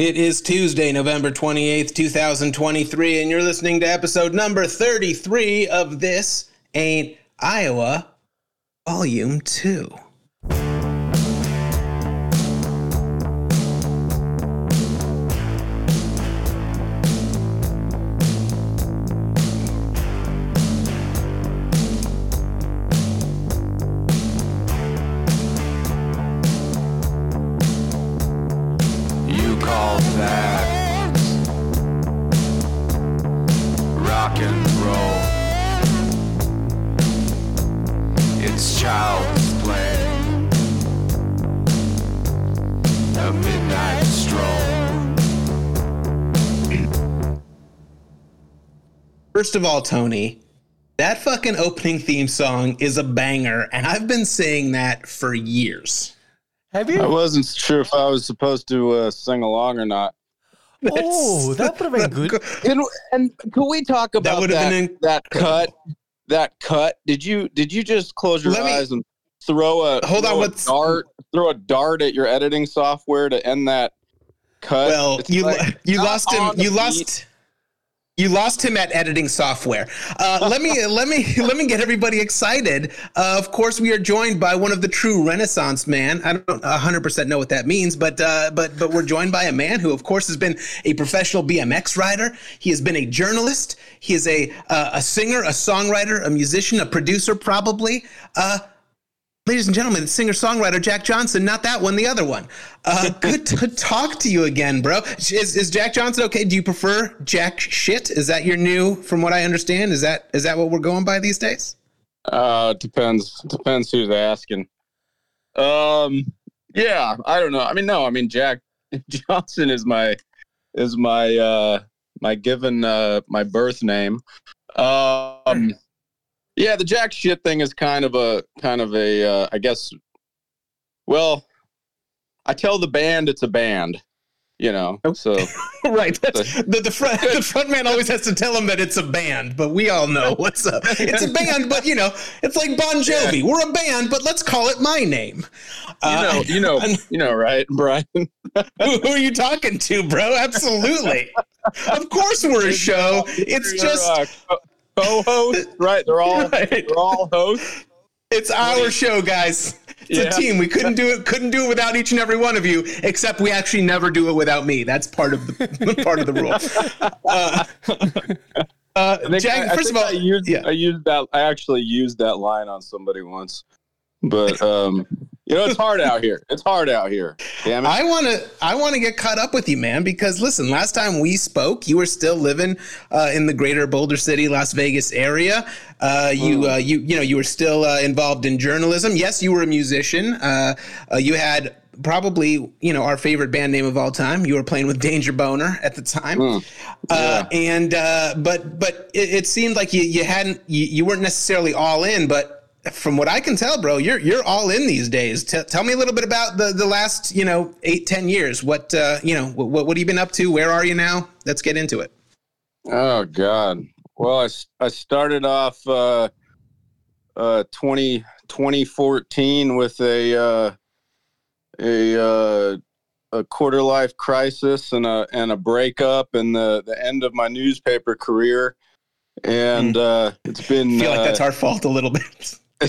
It is Tuesday, November 28th, 2023, and you're listening to episode number 33 of This Ain't Iowa, Volume 2. First of all, Tony, that fucking opening theme song is a banger, and I've been saying that for years. Have you? I wasn't sure if I was supposed to uh, sing along or not. Oh, that would have been good. Can, and can we talk about would've that? been that cut. That cut. Did you did you just close your Let me- eyes and throw a Hold on, throw a what's- dart throw a dart at your editing software to end that cut? Well, It's you like you lost him. You beat. lost. You lost him at editing software. Uh, let me let me let me get everybody excited. Uh, of course, we are joined by one of the true Renaissance man. I don't 100 percent know what that means, but uh, but but we're joined by a man who, of course, has been a professional BMX rider. He has been a journalist. He is a uh, a singer, a songwriter, a musician, a producer, probably. Ladies and gentlemen, singer songwriter Jack Johnson, not that one, the other one. Uh, good to talk to you again, bro. Is, is Jack Johnson okay? Do you prefer Jack shit? Is that your new, from what I understand? Is that is that what we're going by these days? Uh, depends depends who's asking. Um, yeah, I don't know. I mean, no, I mean Jack Johnson is my is my uh my given uh my birth name. Um, yeah, the Jack shit thing is kind of a kind of a uh, I guess. Well, I tell the band it's a band, you know. So right. That's, the the front the front man always has to tell him that it's a band, but we all know what's up. It's a band, but you know, it's like Bon Jovi. We're a band, but let's call it my name. you Uh, know, you know, you know, right, Brian? who, who are you talking to, bro? Absolutely. of course, we're a show. It's just. Co- co-host, right? They're all Right. they're all hosts. It's our show, guys. It's Yeah. a team. We couldn't do it. Couldn't do it without each and every one of you. Except we actually never do it without me. That's part of the part of the rule. Uh, uh, Jack, I- I first of all, I used yeah. I used that. I actually used that line on somebody once, but um, you know, it's hard out here. It's hard out here. Damn it. I want to I want to get caught up with you, man. Because listen, last time we spoke, you were still living uh, in the greater Boulder City, Las Vegas area. Uh, you uh, you you know you were still uh, involved in journalism. Yes, you were a musician. Uh, uh, you had probably you know our favorite band name of all time. You were playing with Danger Boner at the time. Mm. Uh, and uh, but but it, it seemed like you you hadn't you, you weren't necessarily all in, but from what I can tell, bro, you're you're all in these days. T- tell me a little bit about the the last you know eight ten years. What uh, you know what what have you been up to? Where are you now? Let's get into it. Oh God. Well, I I started off uh, uh, 20, 2014 with a uh, a uh, a quarter life crisis and a and a breakup and the the end of my newspaper career. And uh, it's been I feel like uh, that's our fault a little bit. I,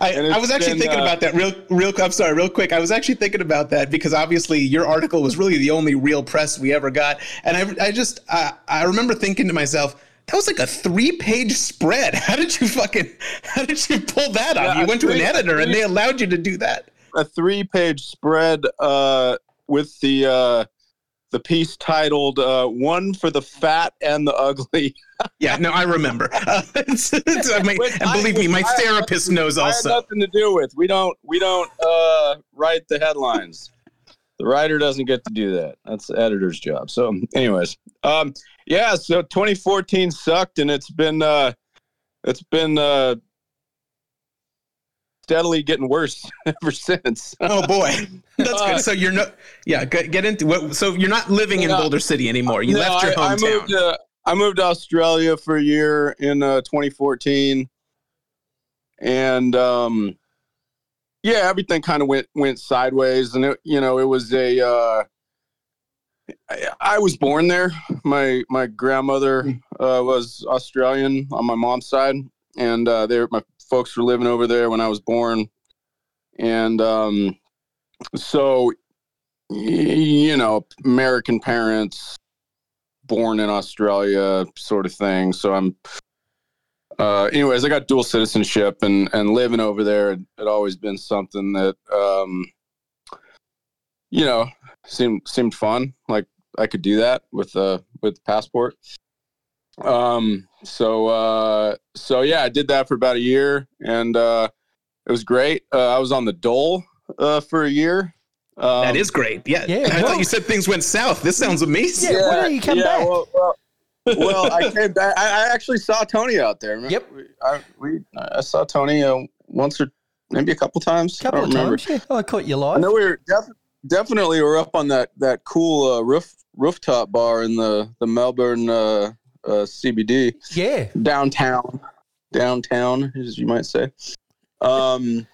I, I was actually been, thinking uh, about that real, real. I'm sorry, real quick. I was actually thinking about that because obviously your article was really the only real press we ever got, and I, I just, I, I remember thinking to myself, that was like a three-page spread. How did you fucking, how did you pull that off? Yeah, you went to an three- editor and they allowed you to do that. a three page spread uh, with the uh, the piece titled uh, "One for the Fat and the Ugly." Yeah, no, I remember. Uh, it's, it's, I mean, and I- believe me, my I- therapist knows I also. nothing to do with. We don't we don't uh, write the headlines. The writer doesn't get to do that. That's the editor's job. So, anyways, um, yeah. So 2014 sucked, and it's been uh, it's been uh, steadily getting worse ever since. Oh boy, that's good. So you're not, yeah. Get, get into what? So you're not living in No. Boulder City anymore. You No, left your I, I hometown. moved to I moved to Australia for a year in uh, 2014, and um, yeah, everything kind of went went sideways, and it, you know, it was a. Uh, I, I was born there. My my grandmother uh, was Australian on my mom's side, and uh, they my folks were living over there when I was born, and um, so you know, American parents, born in Australia, sort of thing. So I'm uh, anyways, I got dual citizenship and and living over there had, had always been something that um, you know seemed seemed fun. Like I could do that with uh with passport. Um, so uh, so yeah, I did that for about a year, and uh, it was great. Uh, I was on the dole uh, for a year. Um, that is great. Yeah. Yeah, I well- thought you said things went south. This sounds amazing. Yeah, why don't you come back? Well, well, well, I came back. I, I actually saw Tony out there. Remember? Yep. We, I, we, I saw Tony uh, once or maybe a couple times. couple I of don't remember. times. Yeah, I caught you I live. know we were def- definitely were up on that that cool uh, roof rooftop bar in the the Melbourne uh, uh, CBD Yeah, downtown, downtown as you might say. Um,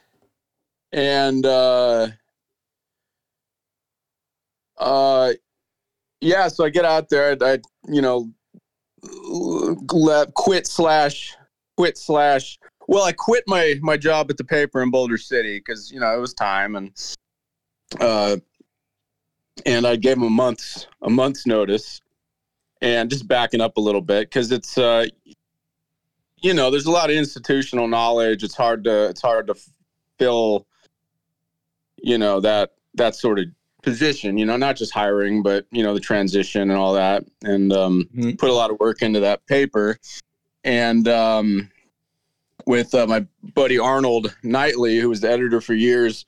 and uh, uh, yeah, so I get out there. I, I you know, let, quit slash quit slash. Well, I quit my my job at the paper in Boulder City because you know it was time and uh, and I gave him a month's a month's notice, and just backing up a little bit because it's uh, you know there's a lot of institutional knowledge. It's hard to it's hard to fill you know that that sort of position you know not just hiring but you know the transition and all that and um, Mhm. put a lot of work into that paper and um, with uh, my buddy Arnold Knightly who was the editor for years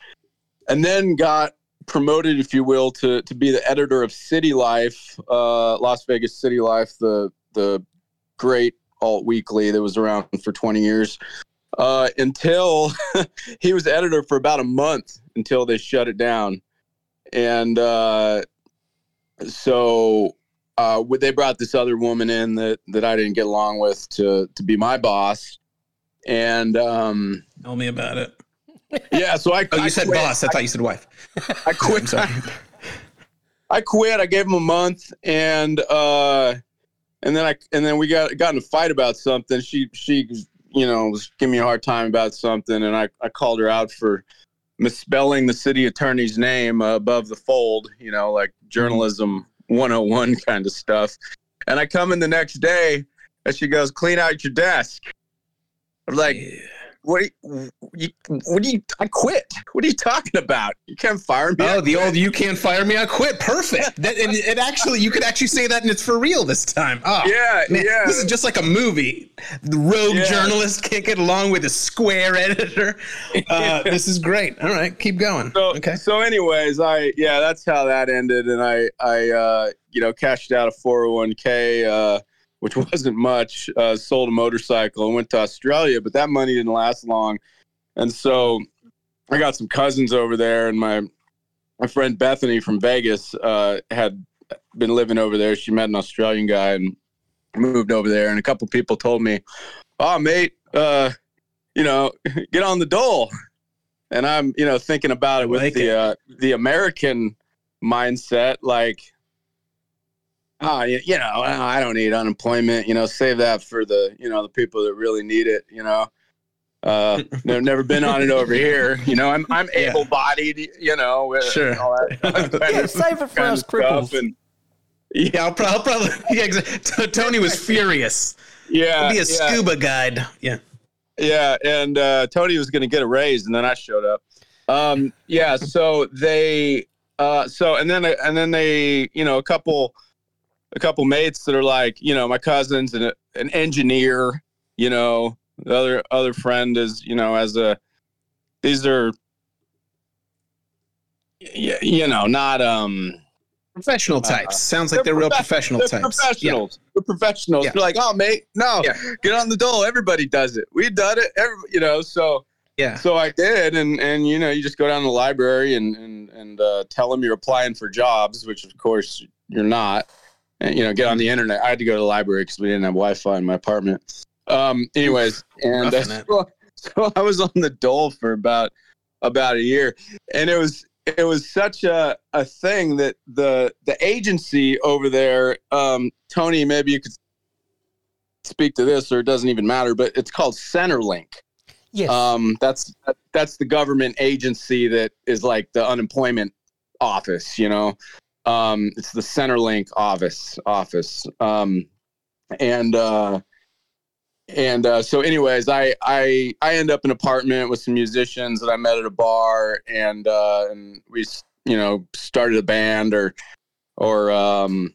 and then got promoted if you will to to be the editor of city life uh, las vegas city life the the great alt weekly that was around for 20 years uh, until he was editor for about a month until they shut it down and uh, so uh, they brought this other woman in that that I didn't get along with to to be my boss, and um, Tell me about it. Yeah, so I Oh, you I said quit. boss. I thought you said wife. I quit. I quit. I gave him a month, and uh, and then I and then we got got in a fight about something. She she you know was giving me a hard time about something, and I I called her out for misspelling the city attorney's name uh, above the fold. You know, like journalism 101 kind of stuff. And I come in the next day, and she goes, "Clean out your desk." I'm like, what? Are you, what do you? I quit. What are you talking about? You can't fire me. Oh, the old "you can't fire me, I quit." Perfect. That and it actually, you could actually say that, and it's for real this time. Oh, yeah, man, yeah. This is just like a movie. The rogue Yeah. journalist can't get along with a square editor. Uh, this is great. All right, keep going. So, okay. so anyways, I yeah, that's how that ended, and I I uh, you know cashed out a four hundred one k, uh, which wasn't much. Uh, sold a motorcycle and went to Australia, but that money didn't last long, and so I got some cousins over there, and my my friend Bethany from Vegas uh, had been living over there. She met an Australian guy and moved over there, and a couple people told me, "Oh, mate, uh, you know, get on the dole." And I'm, you know, thinking about it with Like the it. Uh, the American mindset, like, ah, you, you know, I don't need unemployment. You know, save that for the, you know, the people that really need it. You know, uh, never, never been on it over here. You know, I'm I'm Yeah. able bodied. You know, with Sure. all that kind Yeah, save it for kind us cripples. And, Yeah, I'll, pro- I'll probably. Yeah, exa- Tony was furious. yeah, Be a yeah. scuba guide. Yeah. Yeah, and uh, Tony was going to get a raise, and then I showed up. Um, yeah, so they, uh, so and then and then they, you know, a couple, a couple mates that are like, you know, my cousins and a, an engineer, you know, the other other friend is, you know, as a, these are, y- you know, not um. Professional types. Sounds like they're they're, real professional They're types. professionals. They're professionals. Yeah. They're like, oh, mate, no, Yeah. get on the dole. Everybody does it. We've done it. Every, you know, so Yeah. yeah. so I did, and and you know, you just go down to the library and and and uh, tell them you're applying for jobs, which of course you're not. And you know, get on the internet. I had to go to the library because we didn't have Wi-Fi in my apartment. Um. Anyways, and uh, so, so I was on the dole for about about a year, and it was it was such a, a thing that the the agency over there, um, Tony, maybe you could speak to this, or it doesn't even matter, but it's called Centrelink. Yes. Um, that's that's the government agency that is like the unemployment office. You know, um, it's the Centrelink office office. Um, and uh, and uh, so, anyways, I I I end up in an apartment with some musicians that I met at a bar, and uh, and we you know started a band, or or um,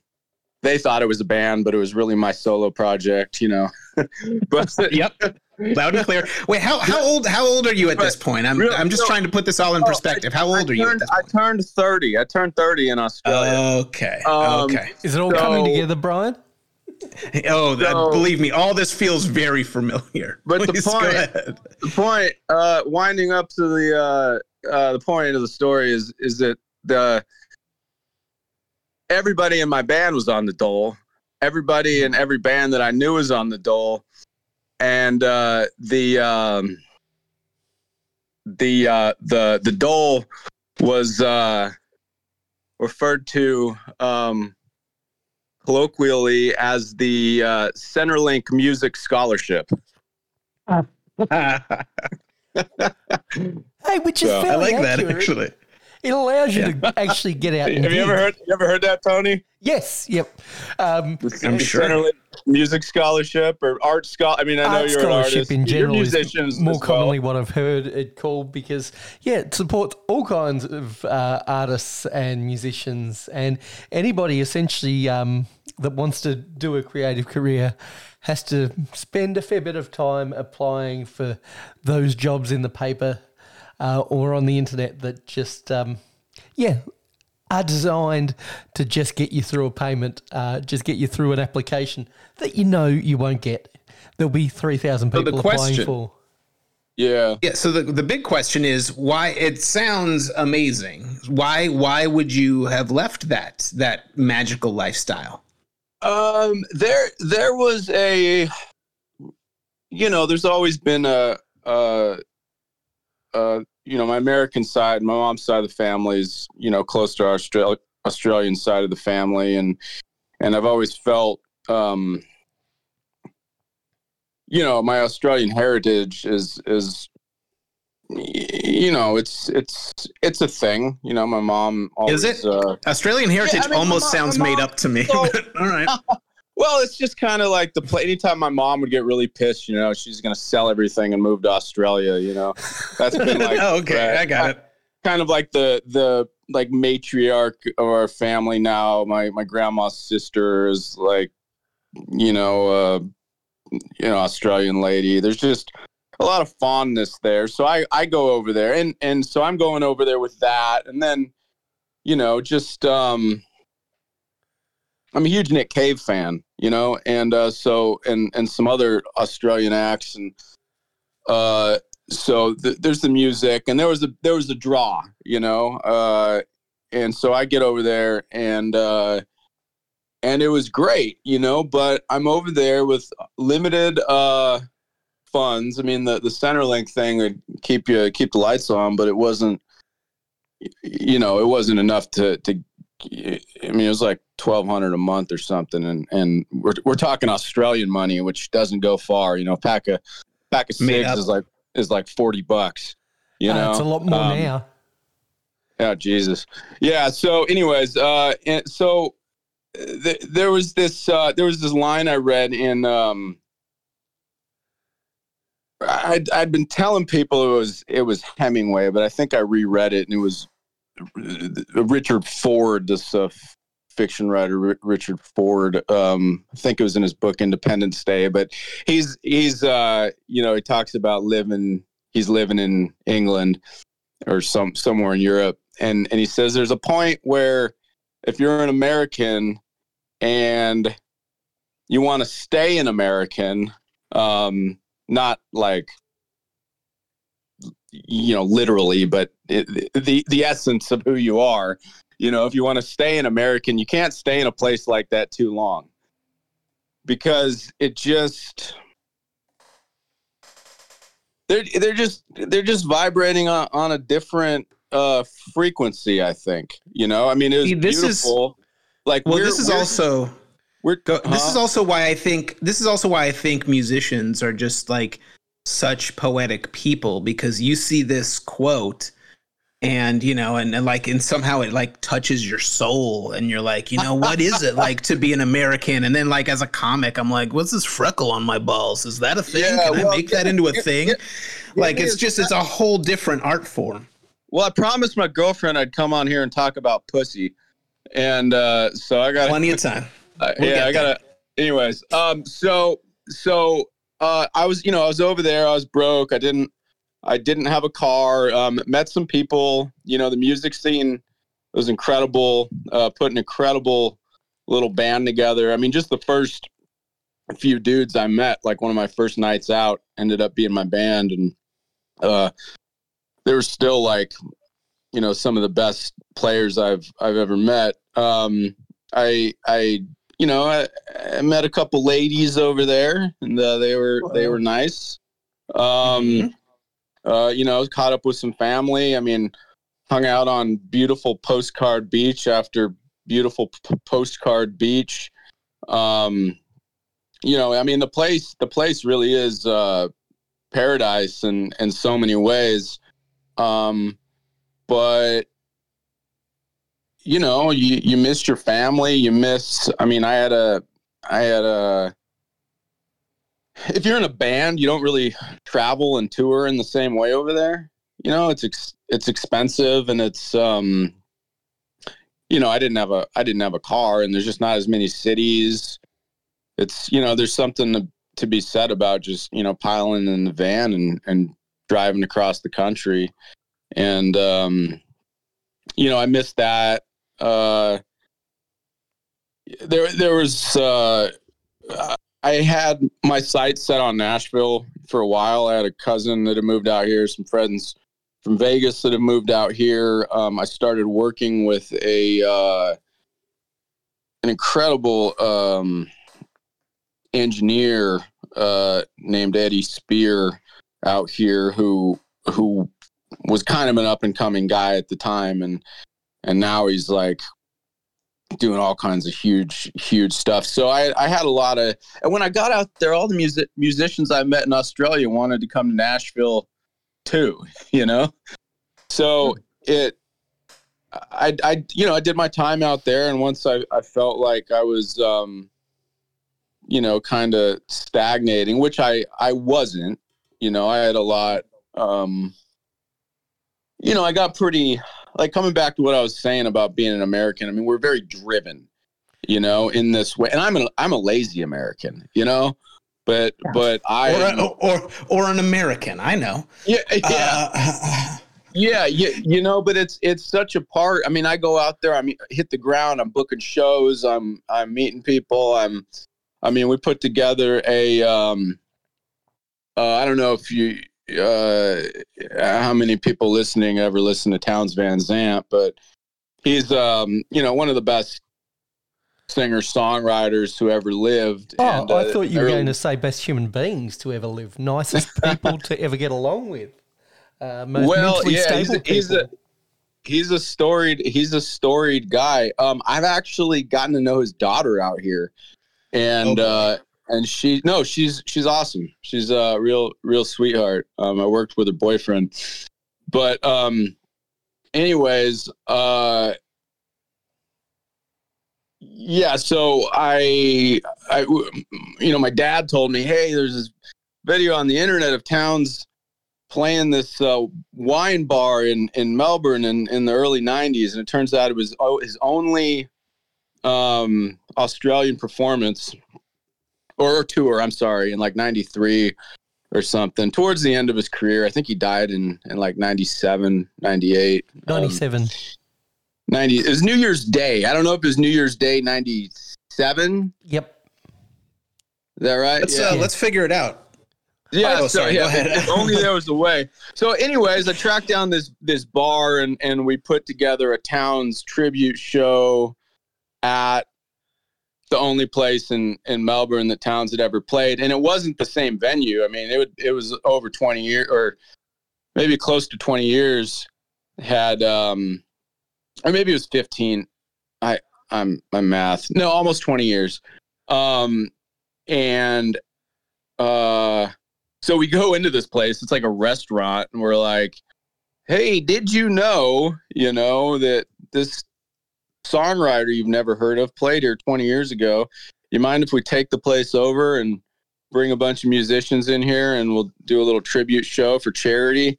they thought it was a band, but it was really my solo project. You know, but Yep. Loud and clear. Wait, how how old how old are you at this point? I'm Real- I'm just no. trying to put this all in Oh, perspective. How I old are you? At turned, this I turned thirty. I turned thirty in Australia. Okay. Um, okay. Is it all so- coming together, Brian? Oh, that, so- believe me, all this feels very familiar. But the Please go point- ahead. the point, uh, winding up to the uh, uh, the point of the story is is that the everybody in my band was on the dole. Everybody in every band that I knew was on the dole, and uh, the um, the uh, the the dole was uh, referred to um, colloquially as the uh, Centrelink Music Scholarship. Hey, which is So- I I fairly like that actually. It allows you to actually get out. and Have you ever heard? You ever heard that, Tony? Yes. Yep. Um, I'm The sure. Music Scholarship or Art Scholar. I mean, I know art you're an scholarship artist. in You're general is musicians more well. commonly what I've heard it called because yeah, it supports all kinds of uh, artists and musicians and anybody essentially um, that wants to do a creative career has to spend a fair bit of time applying for those jobs in the paper uh, or on the internet that just um, yeah are designed to just get you through a payment, uh, just get you through an application that you know you won't get. There'll be 3,000 So the people applying question- for. Yeah. Yeah, so the, the big question is why it sounds amazing. Why why would you have left that that magical lifestyle? Um, there, there was a, you know, there's always been a, uh, uh, you know, my American side, my mom's side of the family is, you know, close to our Australia, Australian side of the family, and and I've always felt, um, you know, my Australian heritage is is, you know, it's it's it's a thing. You know, my mom always. it? Uh, Australian heritage I mean, almost mom- sounds my made up to me. so- all right. Well, it's just kind of like the play. Anytime my mom would get really pissed, you know, she's gonna sell everything and move to Australia. You know, that's been like okay, I got it. kind of like the the like matriarch of our family now. My my grandma's sister is like, you know, uh, you know, Australian lady. There's just a lot of fondness there. So I I go over there, and and so I'm going over there with that, and then, you know, just um. I'm a huge Nick Cave fan, you know, and uh, so and and some other Australian acts, and uh, so th- there's the music, and there was a there was a draw, you know, uh, and so I get over there, and uh, and it was great, you know, but I'm over there with limited uh, funds. I mean, the the Centrelink thing would keep you keep the lights on, but it wasn't, you know, it wasn't enough to to. I mean, it was like twelve hundred a month or something, and and we're we're talking Australian money, which doesn't go far. You know, pack of pack of up. is like is like forty bucks. You Uh, know, it's a lot more Um, now. Yeah, Jesus. Yeah. So, anyways, uh, and so uh, th- there was this uh, there was this line I read in. Um, I'd I'd been telling people it was it was Hemingway, but I think I reread it and it was Richard Ford, this uh, fiction writer Ri- Richard Ford. Um, I think it was in his book Independence Day, but he's he's uh, you know he talks about living he's living in England or some somewhere in Europe, and and he says there's a point where if you're an American and you want to stay an American, um, not like you know literally, but it, the the essence of who you are. You know, if you want to stay an American, you can't stay in a place like that too long. Because it just they're they're just they're just vibrating on, on a different uh frequency i think you know? I mean it was See, this is- like Well, this is also we're Go, This is also why I think this is also why I think musicians are just like such poetic people because you see this quote and you know and, and like and somehow it like touches your soul and you're like you know what is it like to be an American? And then like as a comic I'm like what's this freckle on my balls? Is that a thing? Yeah, can I well, make that into a yeah, thing? yeah, like yeah, it's just it's a whole different art form. Well i promised my girlfriend i'd come on here and talk about pussy. And uh so i got plenty of time. Uh, We'll yeah, I gotta. Anyways, um, so so uh, I was, you know, I was over there. I was broke. I didn't, I didn't have a car. Um, met some people. You know, the music scene was incredible. Uh, put an incredible little band together. I mean, just the first few dudes I met, like one of my first nights out, ended up being my band, and uh, they were still like, you know, some of the best players I've I've ever met. Um, I I you know, I, I met a couple ladies over there, and uh, they were they were nice. Um, uh, you know, caught up with some family. I mean, hung out on beautiful postcard beach after beautiful p- postcard beach. Um, you know, I mean, the place the place really is uh, paradise in in so many ways. Um, but you know you you miss your family you miss i mean i had a i had a if you're in a band you don't really travel and tour in the same way over there. You know it's ex- it's expensive and it's um you know i didn't have a i didn't have a car and there's just not as many cities. It's you know there's something to, to be said about just you know piling in the van and and driving across the country. And um you know i missed that uh there there was uh I had my sights set on Nashville for a while. I had a cousin that had moved out here, some friends from Vegas that had moved out here. Um, I started working with a uh, an incredible um, engineer uh, named Eddie Spear out here, who who was kind of an up and coming guy at the time, and and now he's like doing all kinds of huge huge stuff. So i i had a lot of and when i got out there all the music musicians i met in australia wanted to come to nashville too you know? So it i i you know i did my time out there and once i i felt like i was um you know kind of stagnating which i i wasn't you know? I had a lot um you know i got pretty like coming back to what I was saying about being an American, I mean, we're very driven, you know, in this way. And I'm a I'm a lazy American, you know, but but I or, a, or or an American I know yeah yeah Uh, yeah you, you know, but it's it's such a part. I mean, I go out there, I mean, hit the ground, I'm booking shows, I'm I'm meeting people, I'm I mean, we put together a um uh, I don't know if you uh how many people listening ever listen to Townes Van Zandt, but he's um you know one of the best singer songwriters who ever lived. Oh, and, I uh, thought you were really- going to say best human beings to ever live, nicest people to ever get along with, uh, well, yeah, he's a, he's a he's a storied he's a storied guy. Um, I've actually gotten to know his daughter out here, and Oh, boy. uh, and she no, she's she's awesome. She's a real real sweetheart. Um, I worked with her boyfriend, but um, anyways, uh. Yeah, so I, I, you know, my dad told me, "Hey, there's this video on the internet of Townes playing this uh, wine bar in, in Melbourne in, in the early 90s. And it turns out it was his only um, Australian performance or tour, I'm sorry, in like 93 or something. Towards the end of his career, I think he died in, in like 97, 98. um, 97. 90. It was New Year's Day. I don't know if it was New Year's Day 97. Yep. Is that right? let's yeah. uh, let's figure it out Yeah, Oh, so sorry, go yeah, ahead. if only there was a way. So, anyways, I tracked down this this bar and and we put together a Townes tribute show at the only place in in Melbourne that Townes had ever played, and it wasn't the same venue. I mean, it would it was over twenty years or maybe close to twenty years. Had um, or maybe it was fifteen. I I'm my math no almost twenty years. Um, and uh, so we go into this place. It's like a restaurant, and we're like, "Hey, did you know? You know that this songwriter you've never heard of played here 20 years ago. You mind if we take the place over and bring a bunch of musicians in here and we'll do a little tribute show for charity?"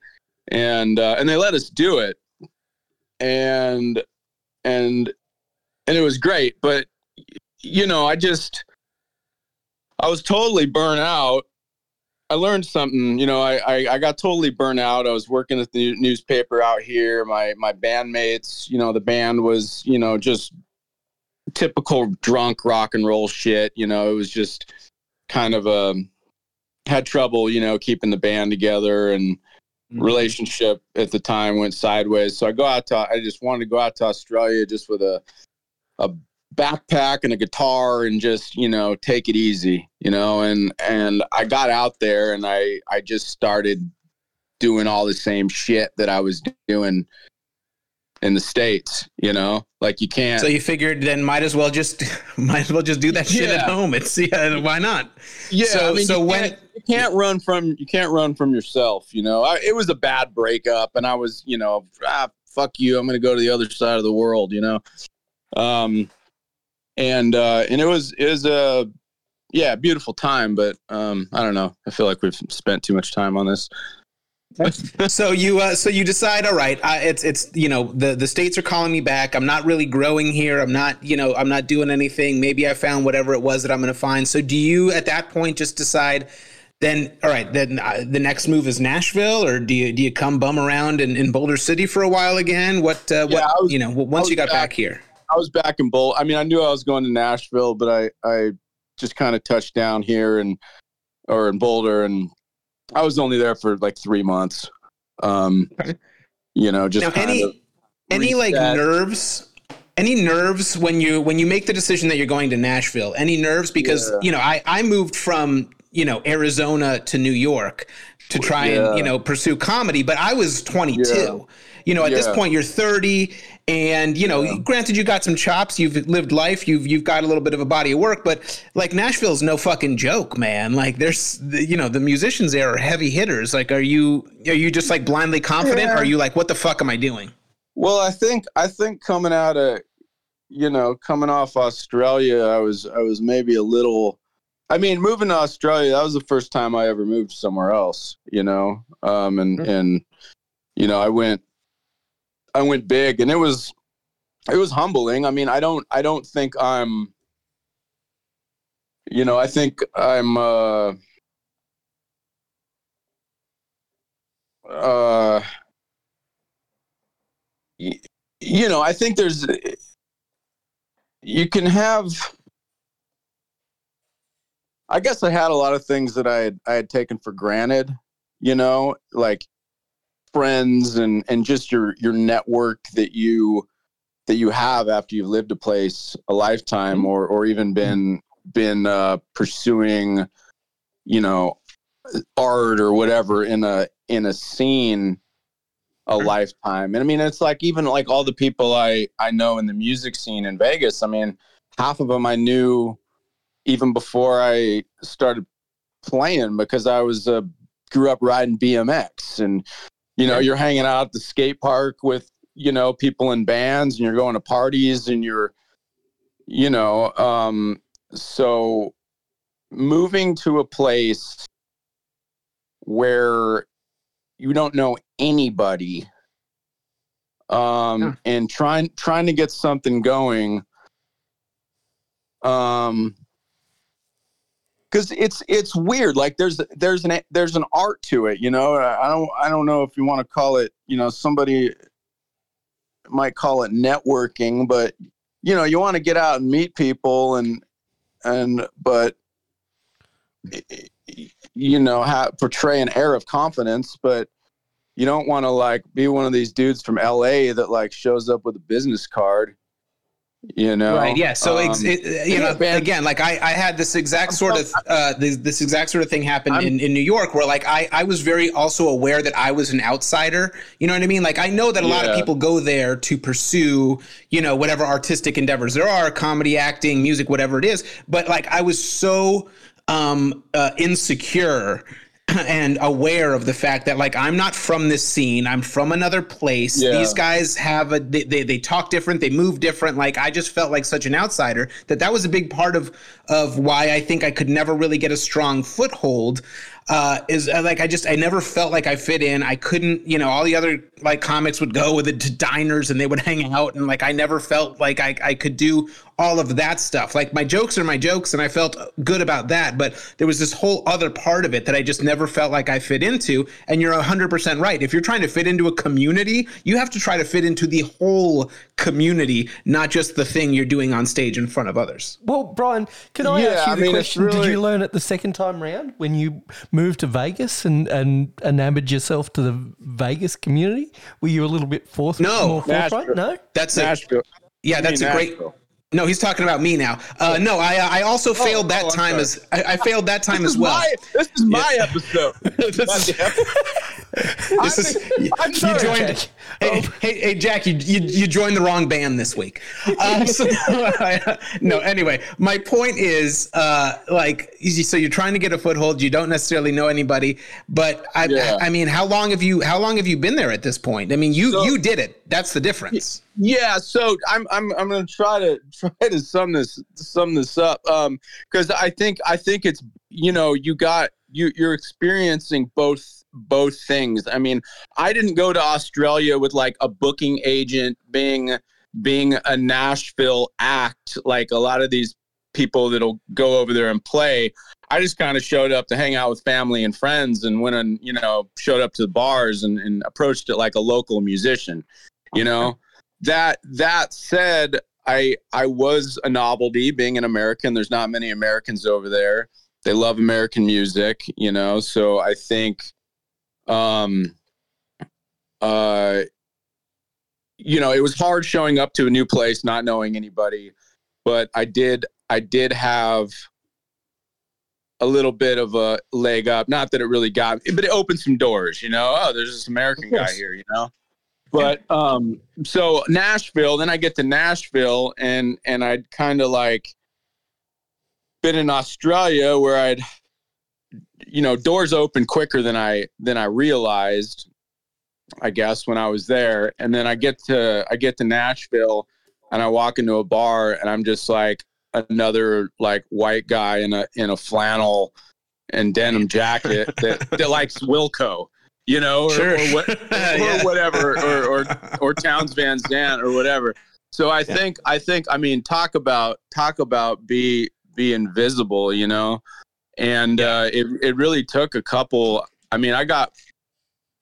And uh, and they let us do it, and and and it was great. But you know, I just I was totally burnt out. I learned something, you know, I, I, I got totally burnt out. I was working at the newspaper out here. My, my bandmates, you know, the band was, you know, just typical drunk rock and roll shit. You know, it was just kind of a, had trouble, you know, keeping the band together and Mhm. relationship at the time went sideways. So I go out to, I just wanted to go out to Australia just with a, a backpack and a guitar and just you know take it easy you know and and i got out there and i i just started doing all the same shit that i was doing in the states you know? Like you can't So you figured then might as well just might as well just do that shit at home. It's yeah, why not? yeah so- I mean, so you when- can't, you can't run from you can't run from yourself you know? I, it was a bad breakup and i was you know ah, fuck you. I'm gonna go to the other side of the world you know? Um and uh and it was it was a yeah beautiful time but um i don't know. I feel like we've spent too much time on this. So you uh, so you decide all right uh, it's it's you know the the states are calling me back. I'm not really growing here. I'm not you know i'm not doing anything. Maybe i found whatever it was that i'm going to find. So do you at that point just decide then all right then uh, the next move is nashville or do you do you come bum around in, in boulder city for a while again? What uh, what Yeah, was- you know once you got back- back here i was back in bowl i mean i knew i was going to nashville but i i just kind of touched down here and or in boulder and i was only there for like three months. Um Okay. you know just now any any like nerves any nerves when you when you make the decision that you're going to nashville? Any nerves? Because Yeah. you know i i moved from you know arizona to new york to try and you know pursue comedy but i was 22 Yeah. you know at this point you're 30 and you know granted you got some chops you've lived life you've you've got a little bit of a body of work but like nashville's no fucking joke man like there's you know the musicians there are heavy hitters like are you are you just like blindly confident Yeah. or are you like what the fuck am i doing Well, I think I think coming out of you know coming off Australia, I was I was maybe a little. I mean, moving to Australia, that was the first time I ever moved somewhere else. You know, um, and Mhm. and you know, I went I went big, and it was it was humbling. I mean, I don't I don't think I'm. You know, I think I'm. uh uh you know, I think there's you can have I guess I had a lot of things that I had I had taken for granted, you know, like friends and and just your your network that you that you have after you've lived a place a lifetime or or even been been uh pursuing you know art or whatever in a in a scene a lifetime. And I mean, it's like even like all the people I I know in the music scene in Vegas. I mean, half of them I knew even before I started playing because I was uh, grew up riding BMX, and you know, you're hanging out at the skate park with you know people in bands, and you're going to parties, and you're you know, um, so moving to a place where you don't know anybody um Yeah. and trying trying to get something going um because it's it's weird like there's there's an there's an art to it you know? I don't i don't know if you want to call it you know somebody might call it networking but you know you want to get out and meet people and and but you know have, portray an air of confidence but you don't want to like be one of these dudes from LA that like shows up with a business card You know, Right. Yeah. So ex- Um, it, you know, yeah, man. again, like I, I had this exact sort of uh, this, this exact sort of thing happen in, in New York, where like I, I was very also aware that I was an outsider. You know what I mean? Like I know that a lot of people go there to pursue, you know, whatever artistic endeavors there are, comedy, acting, music, whatever it is. But like I was so um, uh, insecure and aware of the fact that like I'm not from this scene. I'm from another place. Yeah. These guys have a they, they they talk different. They move different. Like I just felt like such an outsider that that was a big part of of why I think I could never really get a strong foothold. Uh, is uh, like I just I never felt like I fit in. I couldn't, you know, all the other like comics would go with it to diners and they would hang out and like I never felt like I I could do all of that stuff. Like my jokes are my jokes and I felt good about that, but there was this whole other part of it that I just never felt like I fit into. And you're 100% right. If you're trying to fit into a community, you have to try to fit into the whole community, not just the thing you're doing on stage in front of others. Well, Brian, can I Yeah, ask you I the mean, it's question? Did you learn it the second time round when you moved to Vegas and, and enamored yourself to the Vegas community? Were you a little bit forth No. more forthright? No? That's a, Nashville. yeah, that's mean a great Nashville. No, he's talking about me now. Uh, no, I I also failed that oh, time sorry. as I, I failed that time as well. my this is my episode. This is- This is you, I'm you joined. Jack. Hey, hey, hey, Jack, you, you you joined the wrong band this week. Uh, so, no, anyway, my point is, uh, like, so you're trying to get a foothold. You don't necessarily know anybody, but I, Yeah. I mean, how long have you how long have you been there at this point? I mean, you So- you did it. That's the difference. Yeah, so I'm I'm I'm gonna try to try to sum this sum this up. Um, because I think I think it's you know you got you you're experiencing both both things. I mean, I didn't go to Australia with like a booking agent being being a Nashville act like a lot of these people that'll go over there and play. I just kind of showed up to hang out with family and friends and went and you know showed up to the bars and, and approached it like a local musician. You know that that said i i was a novelty being an american. There's not many americans over there. They love american music you know? So i think um uh you know it was hard showing up to a new place not knowing anybody but i did i did have a little bit of a leg up. Not that it really got but it opened some doors you know? Oh there's this american guy here you know but um so nashville then i get to nashville and and i'd kind of like been in australia where i'd you know doors open quicker than i than i realized i guess when i was there. And then i get to i get to nashville and i walk into a bar and i'm just like another like white guy in a in a flannel and denim jacket that, that likes wilco you know or, Sure. or, what, or Yeah. whatever or, or or Townes Van Zandt or whatever. So I think I think I mean talk about talk about be be invisible, you know. And uh, it it really took a couple. I mean, I got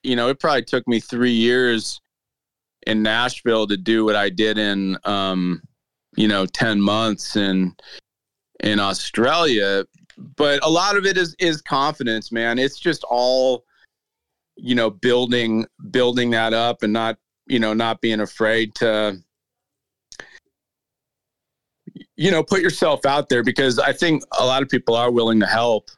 you know it probably took me three years in Nashville to do what I did in um, you know ten months in in Australia. But a lot of it is is confidence, man. It's just all you know building building that up and not you know not being afraid to you know put yourself out there because i think a lot of people are willing to help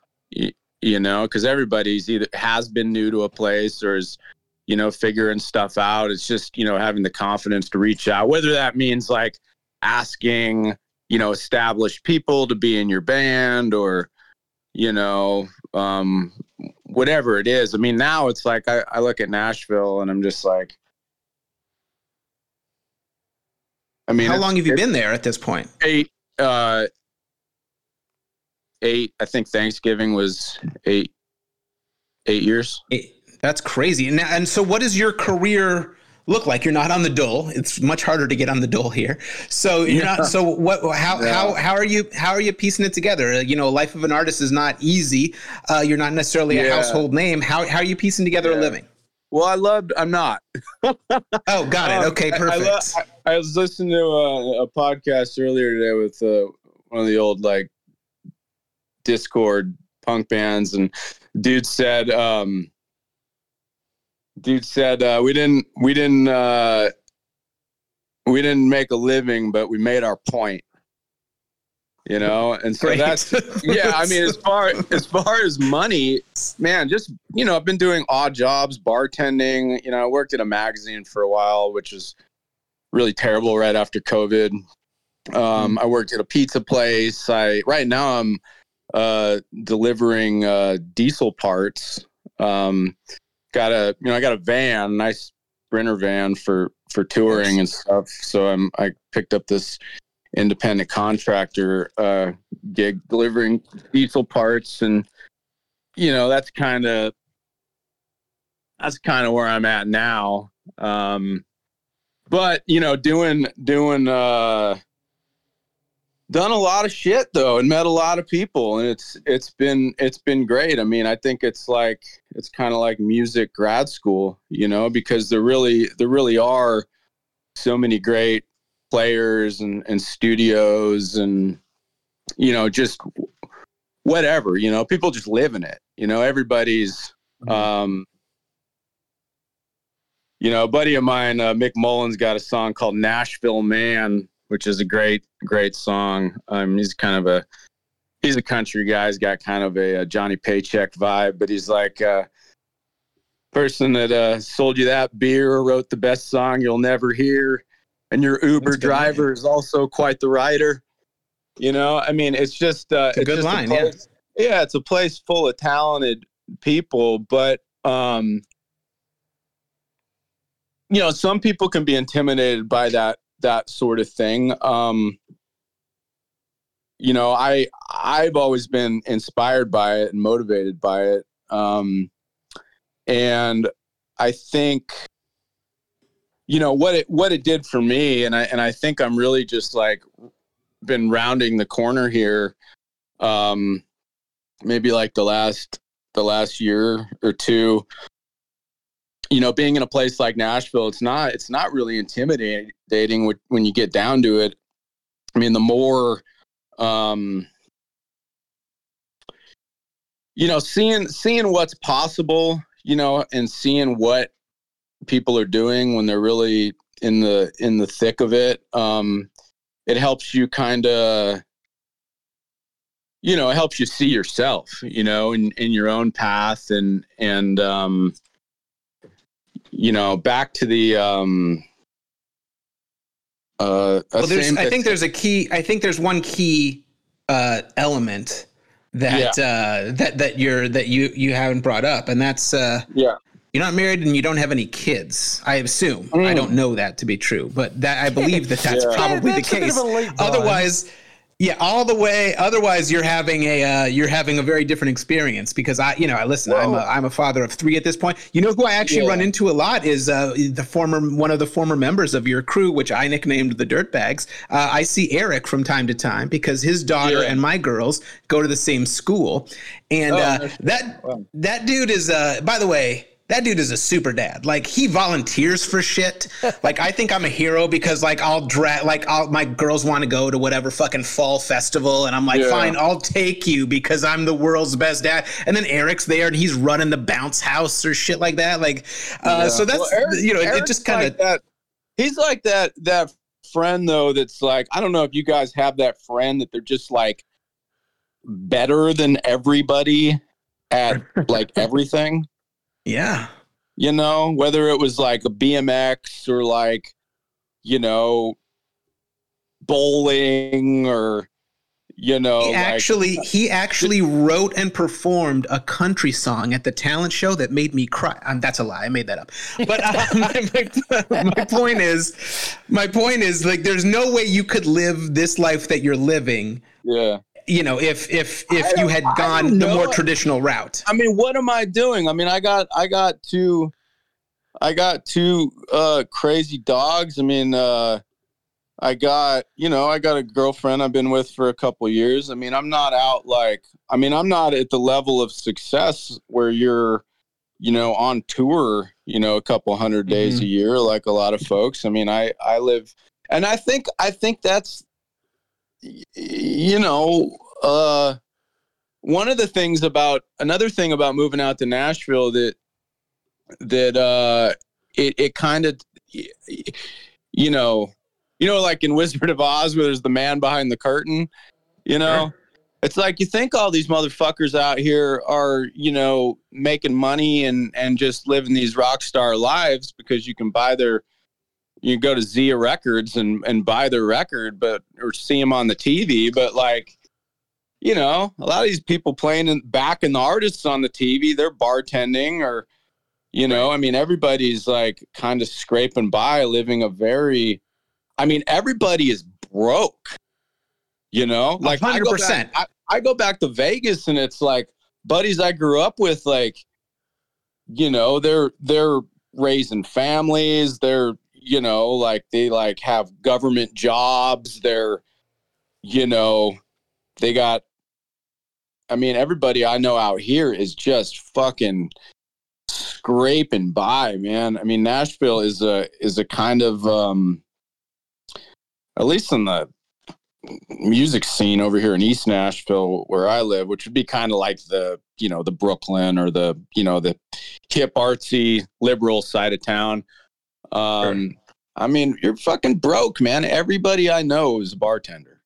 you know because everybody's either has been new to a place or is you know figuring stuff out. It's just you know having the confidence to reach out whether that means like asking you know established people to be in your band or you know um whatever it is. I mean, now it's like I, I look at Nashville and I'm just like, I mean, How long have you been there at this point? Eight, uh, eight. I think Thanksgiving was eight, eight years. It- that's crazy. And, and so, what is your career look like? You're not on the dole. It's much harder to get on the dole here. So you're not. So what? How Yeah. how how are you how are you piecing it together? Uh, You know, life of an artist is not easy. Uh, you're not necessarily a household name. How how are you piecing together a living? Well, I loved. I'm not. Oh, got it. Um, Okay, I- I perfect. lo- I, I was listening to a, a podcast earlier today with uh, one of the old like Dischord punk bands, and dude said, um, dude said uh, we didn't we didn't uh, we didn't make a living, but we made our point. You know, and so Great. that's yeah. I mean, as far as far as money, man, just you know, I've been doing odd jobs, bartending. You know, I worked at a magazine for a while, which is really terrible right after COVID. Um, I worked at a pizza place. I right now I'm uh, delivering uh, diesel parts. Um, got a you know I got a van, nice Sprinter van for for touring and stuff. So I'm I picked up this independent contractor uh, gig delivering diesel parts, and you know that's kind of that's kind of where I'm at now. Um, but you know, doing doing uh, done a lot of shit though, and met a lot of people, and it's it's been it's been great. I mean, I think it's like it's kind of like music grad school, you know, because there really there really are so many great players and and studios and you know just whatever you know people just live in it you know everybody's um you know a buddy of mine uh, mick mullins got a song called nashville man which is a great great song. Um he's kind of a he's a country guy. He's got kind of a, a johnny paycheck vibe but he's like a person that uh sold you that beer wrote the best song you'll never hear. And your uber a driver is also quite the writer you know i mean it's just uh It's a good just line, yeah. place, yeah it's a place full of talented people but um you know some people can be intimidated by that that sort of thing. Um you know i i've always been inspired by it and motivated by it. Um and i think you know what it what it did for me and i and i think i'm really just like been rounding the corner here um maybe like the last the last year or two you know being in a place like nashville it's not it's not really intimidating when- you get down to it. I mean the more um you know seeing seeing what's possible you know and seeing what people are doing when they're really in the in the thick of it um it helps you kind of you know it helps you see yourself you know in in your own path and and um you know back to the um uh Well, there's, same- I think there's a key. I think there's one key uh, element that uh, that that you're that you you haven't brought up, and that's uh, yeah you're not married and you don't have any kids. I assume. I Mm. don't know that to be true, but that I believe that that's Yeah. probably Yeah, the that's a bit case. of a leap, Brian. Otherwise. Yeah, all the way. Otherwise, you're having a uh, you're having a very different experience because I, you know, I listen. I'm a I'm a father of three at this point. You know who I actually Yeah. run into a lot is uh, the former one of the former members of your crew, which I nicknamed the Dirtbags. Uh, I see Eric from time to time because his daughter Yeah. and my girls go to the same school, and Oh, uh, that Wow. that dude is. Uh, by the way. That dude is a super dad. Like he volunteers for shit. Like I think I'm a hero because like I'll drag like I'll, my girls want to go to whatever fucking fall festival and I'm like Yeah. fine I'll take you because I'm the world's best dad. And then Eric's there and he's running the bounce house or shit like that. Like uh, Yeah. so that's Well, Eric- you know it, it just kind of like that. He's like that that friend though. That's like I don't know if you guys have that friend that they're just like better than everybody at like everything. Yeah. You know, whether it was like a BMX or like you know bowling or you know He like actually he actually wrote and performed a country song at the talent show that made me cry. Um, that's a lie. I made that up. But uh, my, my, my point is, my point is like, there's no way you could live this life that you're living. yeah. You know, if if if you had gone the more traditional route. I mean, what am I doing? I mean, I got I got two I got two uh crazy dogs. I mean, uh I got, you know, I got a girlfriend I've been with for a couple years. I mean, I'm not out like I mean, I'm not at the level of success where you're you know, on tour, you know, a couple hundred days a year like a lot of folks. I mean, I I live and I think I think that's you know, uh one of the things about another thing about moving out to Nashville that that uh it it kind of you know you know, like in Wizard of Oz, where there's the man behind the curtain. You know, Sure. it's like you think all these motherfuckers out here are, you know, making money and and just living these rock star lives because you can buy their, you go to Zia Records and and buy their record, but or see them on the TV, but like. You know, a lot of these people playing in, backing the artists on the TV, they're bartending or, you know, I mean, everybody's like kind of scraping by, living a very, I mean, everybody is broke. You know, like I go 100%. back- I, I go back to Vegas and it's like buddies I grew up with, like, you know, they're they're raising families. They're you know, like they like have government jobs. They're, you know, they got. I mean, everybody I know out here is just fucking scraping by, man. I mean, Nashville is a is a kind of um at least in the music scene over here in East Nashville where I live, which would be kind of like the, you know, the Brooklyn or the, you know, the hip artsy liberal side of town. Um I mean, you're fucking broke, man. Everybody I know is a bartender.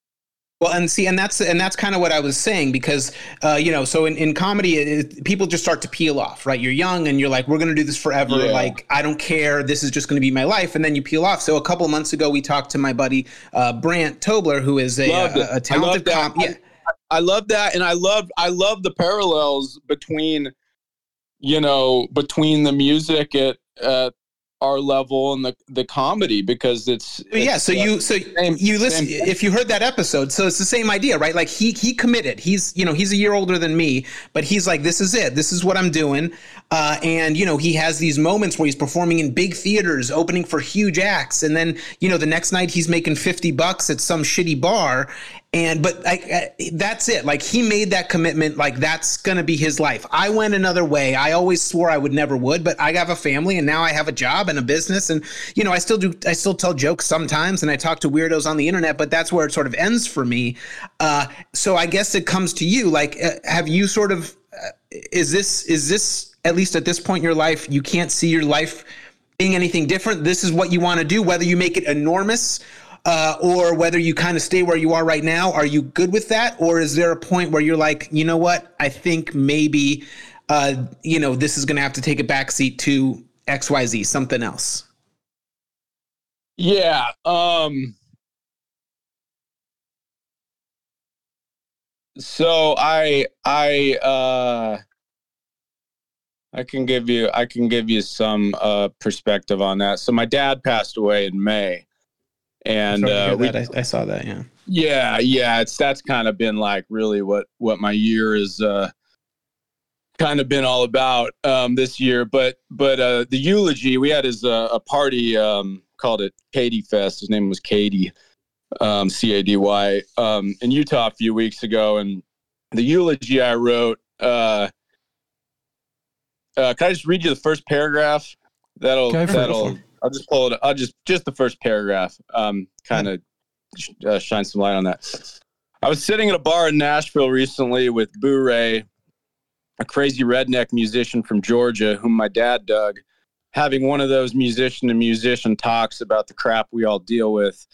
Well, and see, and that's and that's kind of what I was saying because, uh, you know, so in, in comedy, it, people just start to peel off, right? You're young and you're like, we're going to do this forever. Yeah. Like, I don't care. This is just going to be my life, and then you peel off. So a couple of months ago, we talked to my buddy uh, Brant Tobler, who is a, it. a, a I love talented that. yeah, I love that, and I love I love the parallels between, you know, between the music at at our level and the the comedy because it's, yeah. So you so same- you listen same- if you heard that episode. So it's the same idea, right? Like he he committed. He's you know he's a year older than me, but he's like, this is it. This is what I'm doing. Uh, and you know he has these moments where he's performing in big theaters, opening for huge acts, and then you know the next night he's making fifty bucks at some shitty bar. And but like uh, that's it. Like he made that commitment. Like that's gonna be his life. I went another way. I always swore I would never would, but I have a family and now I have a job and a business. And you know I still do. I still tell jokes sometimes, and I talk to weirdos on the internet. But that's where it sort of ends for me. Uh, so I guess it comes to you. Like, uh, have you sort of? Uh, is this is this at least at this point in your life you can't see your life being anything different? This is what you want to do, whether you make it enormous uh, or whether you kind of stay where you are right now. Are you good with that, or is there a point where you're like, you know what? I think maybe, uh, you know, this is going to have to take a backseat to X, Y, Z, something else. Yeah. Um so I I uh I can give you I can give you some uh perspective on that. So my dad passed away in May. And uh we, I, I saw that. Yeah. yeah, yeah, it's that's kind of been like really what what my year is uh kind of been all about um this year but but uh the eulogy we had is uh, a party um called it Cady Fest his name was Cady um C A D Y um in Utah a few weeks ago and the eulogy I wrote uh uh, can I just read you the first paragraph? That'll Go for it. that'll. I'll just pull it. I'll just just the first paragraph. Um, kind of uh, shine some light on that. I was sitting at a bar in Nashville recently with Boo Ray, a crazy redneck musician from Georgia, whom my dad dug, having one of those musician to musician talks about the crap we all deal with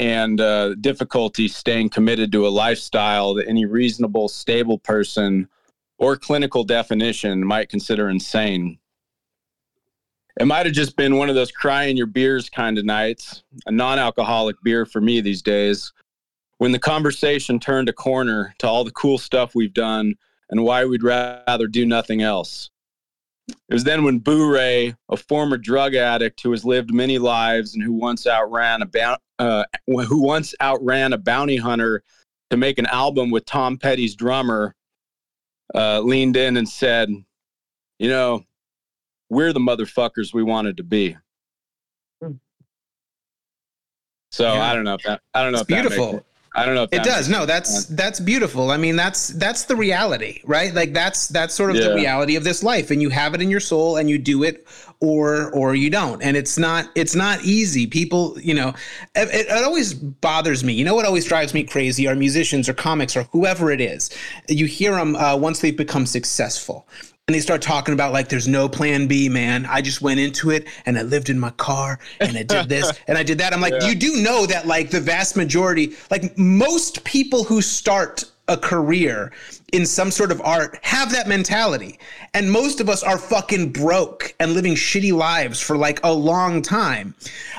and uh, difficulty staying committed to a lifestyle that any reasonable, stable person or clinical definition might consider insane. It might have just been one of those crying your beers kind of nights, a non alcoholic beer for me these days, when the conversation turned a corner to all the cool stuff we've done and why we'd rather do nothing else. It was then when Boo Ray, a former drug addict who has lived many lives and who once outran a uh, who once outran a bounty hunter to make an album with Tom Petty's drummer, uh, leaned in and said, "You know, we're the motherfuckers we wanted to be." So Yeah. I don't know if that I don't know It's if beautiful. I don't know if It does. No, that's that's beautiful. I mean, that's that's the reality, right? Like that's that's sort of the reality of this life, and you have it in your soul, and you do it, or or you don't. And it's not it's not easy. People, you know, it, it, it always bothers me. You know what always drives me crazy? Are musicians or comics or whoever it is. You hear them uh, once they've become successful. And they start talking about like there's no plan B, man. I just went into it and I lived in my car and I did this and I did that. I'm like, Yeah. you do know that like the vast majority, like most people who start a career in some sort of art have that mentality. And most of us are fucking broke and living shitty lives for like a long time.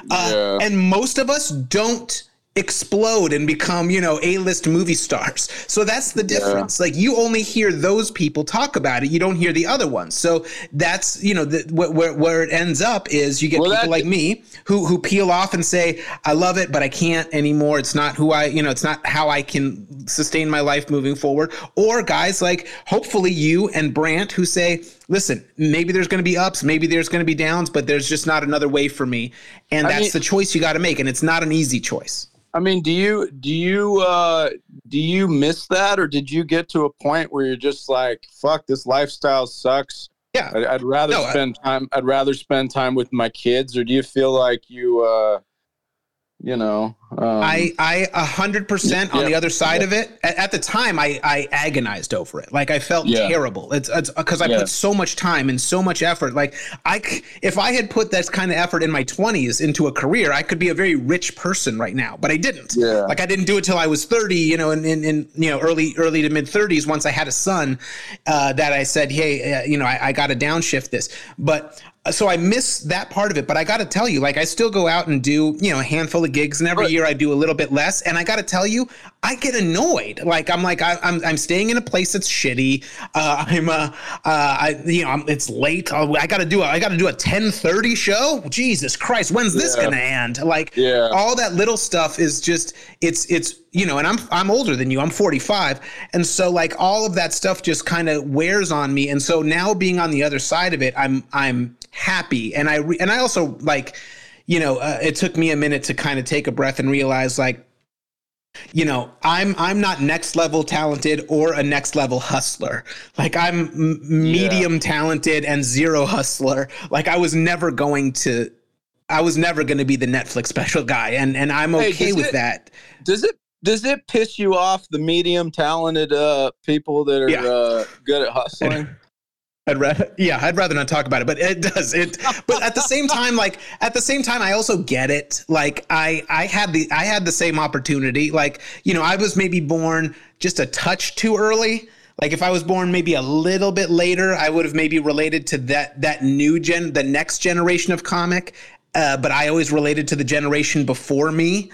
Uh, Yeah. And most of us don't explode and become, you know, A-list movie stars. So that's the difference. Like you only hear those people talk about it. You don't hear the other ones. So that's, you know, the, wh- where where it ends up is you get Well, people that- like me who who peel off and say, "I love it, but I can't anymore. It's not who I, you know, it's not how I can sustain my life moving forward." Or guys like hopefully you and Brant who say, "Listen, maybe there's going to be ups, maybe there's going to be downs, but there's just not another way for me." And I that's mean- the choice you got to make, and it's not an easy choice. I mean, do you do you uh do you miss that, or did you get to a point where you're just like, "Fuck, this lifestyle sucks." Yeah. I'd, I'd rather No, I- spend time. I'd rather spend time with my kids. Or do you feel like you, uh you know, um, I I a hundred percent on Yeah. the other side of it. At, at the time, I I agonized over it. Like I felt Yeah. terrible. It's it's because I Yeah. put so much time and so much effort. Like i if I had put that kind of effort in my twenties into a career, I could be a very rich person right now. But I didn't. Yeah. Like I didn't do it till I was thirty. You know, in in, in you know early early to mid thirties. Once I had a son, uh, that I said, hey, uh, you know, I, I got to downshift this. But so I miss that part of it. But I got to tell you, like I still go out and do you know a handful of gigs, and every Right. year I do a little bit less. And I got to tell you, I get annoyed. Like I'm like I, I'm I'm staying in a place that's shitty. Uh, I'm uh, uh I you know I'm, it's late. Oh, I got to do a, I got to do a 10:30 show. Jesus Christ, when's this Yeah. gonna end? Like Yeah. all that little stuff is just it's it's you know and i'm i'm older than you i'm 45 and so like all of that stuff just kind of wears on me and so now being on the other side of it i'm i'm happy. And i re- and i also like you know uh, it took me a minute to kind of take a breath and realize like you know i'm i'm not next level talented or a next level hustler. Like i'm m- medium talented and zero hustler. Like i was never going to i was never going to be the netflix special guy and and i'm Hey, okay with it- that. does it does it piss you off the medium talented uh people that are Yeah. uh, good at hustling? I'd rather, yeah, I'd rather not talk about it, but it does it. But at the same time, like at the same time, I also get it. Like I, I had the, I had the same opportunity. Like you know, I was maybe born just a touch too early. Like if I was born maybe a little bit later, I would have maybe related to that that new gen, the next generation of comic. Uh, but I always related to the generation before me,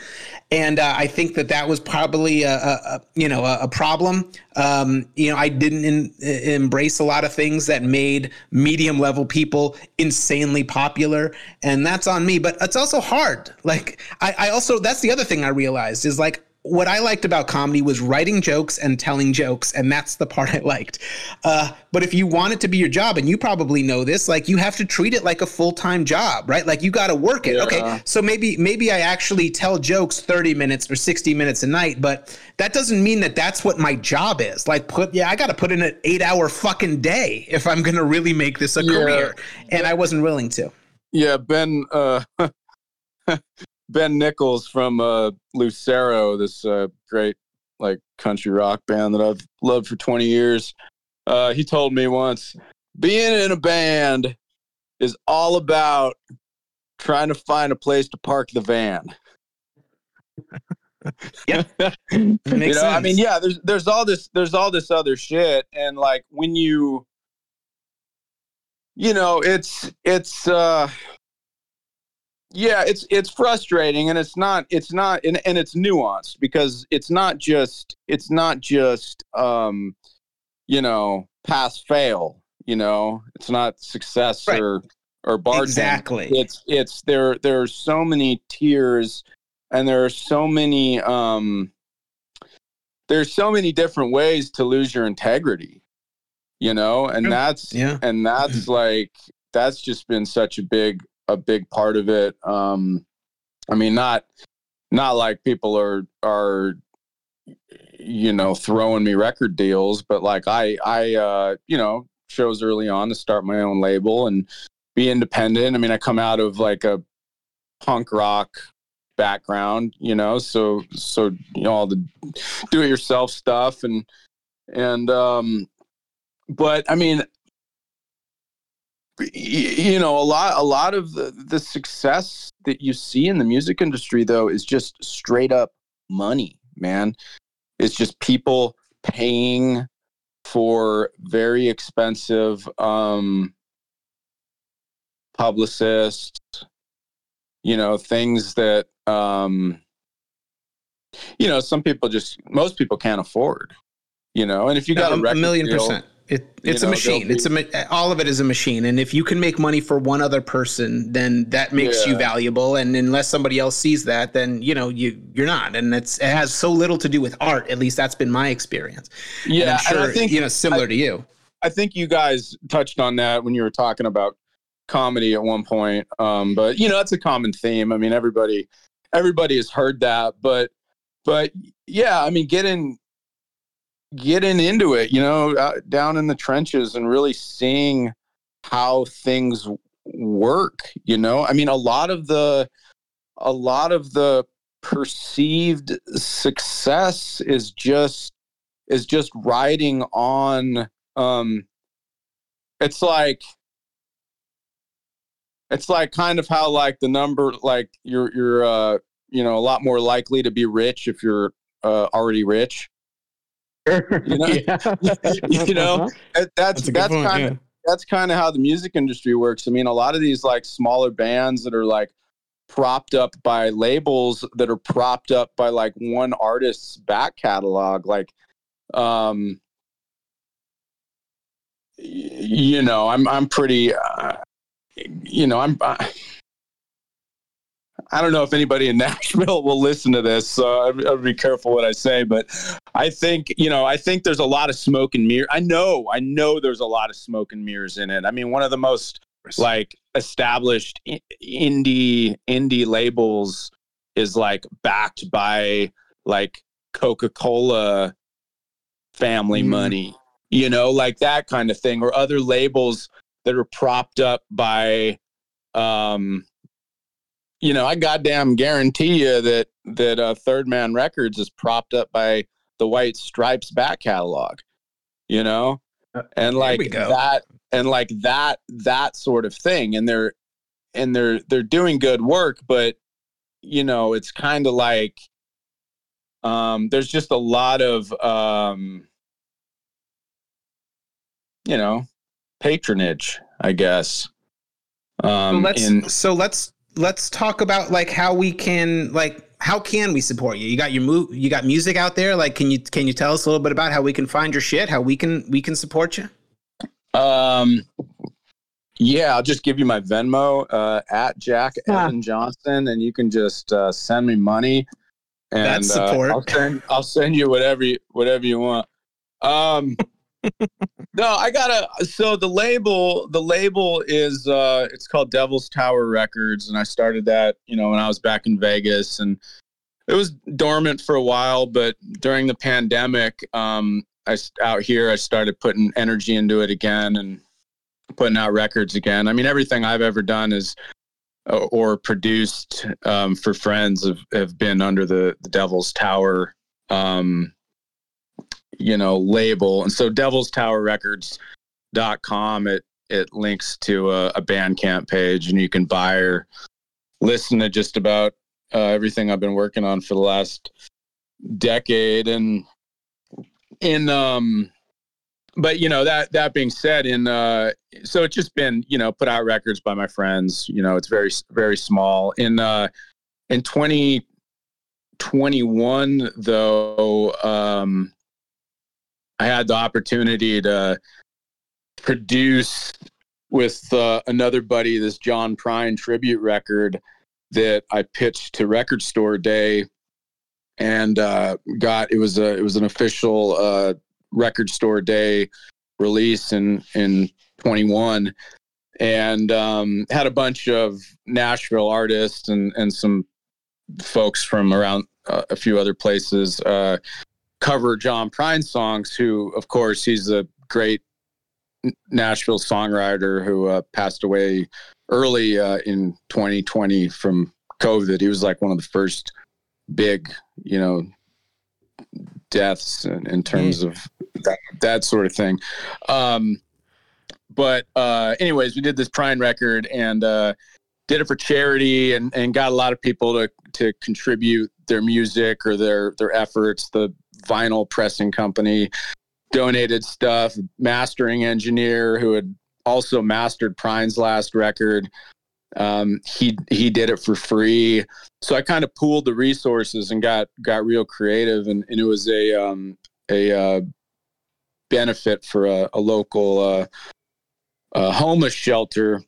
and uh, I think that that was probably a, a, you know a, a problem. Um, you know, I didn't in, embrace a lot of things that made medium level people insanely popular, and that's on me. But it's also hard. Like I, I also that's the other thing I realized is like what I liked about comedy was writing jokes and telling jokes, and that's the part I liked. Uh, but if you want it to be your job, and you probably know this, like you have to treat it like a full time job, right? Like you got to work it. Yeah. Okay, so maybe maybe I actually tell jokes thirty minutes or sixty minutes a night, but that doesn't mean that that's what my job is. Like put yeah, I got to put in an eight hour fucking day if I'm gonna really make this a Yeah. career, and I wasn't willing to. Yeah, Ben uh, Ben Nichols from uh, Lucero, this uh, great like country rock band that I've loved for 20 years. Uh, he told me once, being in a band is all about trying to find a place to park the van. Yep. you know, Makes I mean, yeah, there's there's all this there's all this other shit, and like when you, you know, it's it's uh, yeah, it's it's frustrating, and it's not it's not and, and it's nuanced because it's not just it's not just um, you know, pass fail. You know, it's not success Right. or or bartending Exactly. it's it's there there are so many tiers and there are so many um there's so many different ways to lose your integrity you know and that's Yeah. and that's like that's just been such a big a big part of it. Um i mean not not like people are are you know throwing me record deals but like i i uh you know chose early on to start my own label and be independent. I mean i come out of like a punk rock background you know so so you know all the do it yourself stuff and and um but i mean you know a lot a lot of the, the success that you see in the music industry though is just straight up money man it's just people paying for very expensive um publicists you know things that um you know some people just most people can't afford you know and if you got No, a, a million deal- percent. It, you it's know, a machine. they'll It's a all of it is a machine, and if you can make money for one other person, then that makes you valuable. And unless somebody else sees that, then you know you you're not. And it's it has so little to do with art. At least that's been my experience. And yeah I'm sure and i think you know similar to you. I think you guys touched on that when you were talking about comedy at one point. Um, but you know, that's a common theme. I mean, everybody, everybody has heard that, but, but yeah, I mean, getting, getting into it, you know, uh, down in the trenches and really seeing how things work, you know, I mean, a lot of the, a lot of the perceived success is just, is just riding on, um it's like it's like kind of how like the number like you're you're uh you know a lot more likely to be rich if you're uh, already rich You know? you know? That- that's that's, kind of that's kind of how the music industry works. I mean a lot of these like smaller bands that are like propped up by labels that are propped up by like one artist's back catalog like um y- you know i'm i'm pretty uh, you know i'm uh, i don't know if anybody in nashville will listen to this so I'll, I'll be careful what i say but i think you know i think there's a lot of smoke and mirror i know i know there's a lot of smoke and mirrors in it i mean one of the most like established indie indie labels is like backed by like coca-cola family Mm. money you know like that kind of thing or other labels that are propped up by um you know i goddamn guarantee you that that uh, third man records is propped up by the white stripes back catalog you know? Uh, and like that and like that that sort of thing and they're and they're they're doing good work but you know it's kind of like um there's just a lot of um you know patronage i guess So um let's in so let's let's talk about like how we can like how can we support you? You got your move you got music out there. Like can you can you tell us a little bit about how we can find your shit? How we can we can support you? Um, yeah, I'll just give you my Venmo uh, at Jack Ah. Evan Johnson, and you can just uh, send me money. And That's support. Uh, I'll send I'll send you whatever you, whatever you want. Um, no, I gotta. So the label the label is uh, it's called Devil's Tower Records, and I started that you know when I was back in Vegas, and it was dormant for a while, but during the pandemic, um, I out here I started putting energy into it again and putting out records again. I mean, everything I've ever done is uh, or produced um, for friends have, have been under the, the Devil's Tower, um, you know, label. And so Devil's Tower Records.com, it, it links to a, a Bandcamp page and you can buy or listen to just about uh, everything I've been working on for the last decade. And in, um, but you know that that being said in uh so it's just been you know put out records by my friends you know it's very very small in uh in 2021 though um i had the opportunity to produce with uh, another buddy this john prine tribute record that i pitched to record store day. And uh got it was a it was an official uh record store day release in in 21 and um, had a bunch of Nashville artists and and some folks from around uh, a few other places uh, cover John Prine songs. Who, of course, he's a great Nashville songwriter who uh, passed away early uh, in 2020 from COVID. He was like one of the first big, you know, deaths in, in terms of that, that sort of thing. Um, but uh, anyways, we did this Prine record and uh, did it for charity and, and got a lot of people to to contribute their music or their their efforts. The vinyl pressing company donated stuff. Mastering engineer who had also mastered Prine's last record. Um, he he did it for free. So I kind of pooled the resources and got got real creative, and, and it was a um, a uh, benefit for a, a local uh, homeless shelter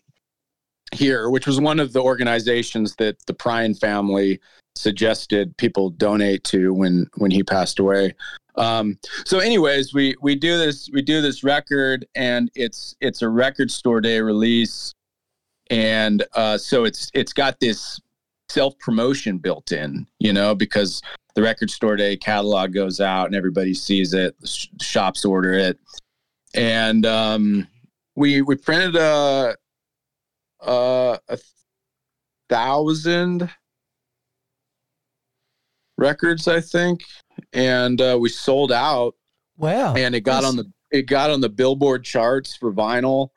here, which was one of the organizations that the Prine family suggested people donate to when when he passed away. Um, so, anyways, we we do this we do this record, and it's it's a record store day release, and uh, so it's it's got this self promotion built in, you know, because the record store day catalog goes out and everybody sees it, sh- shops order it, and um, we we printed a a, a thousand records, I think, and uh, we sold out, Wow. and it got Nice. on the it got on the Billboard charts for vinyl,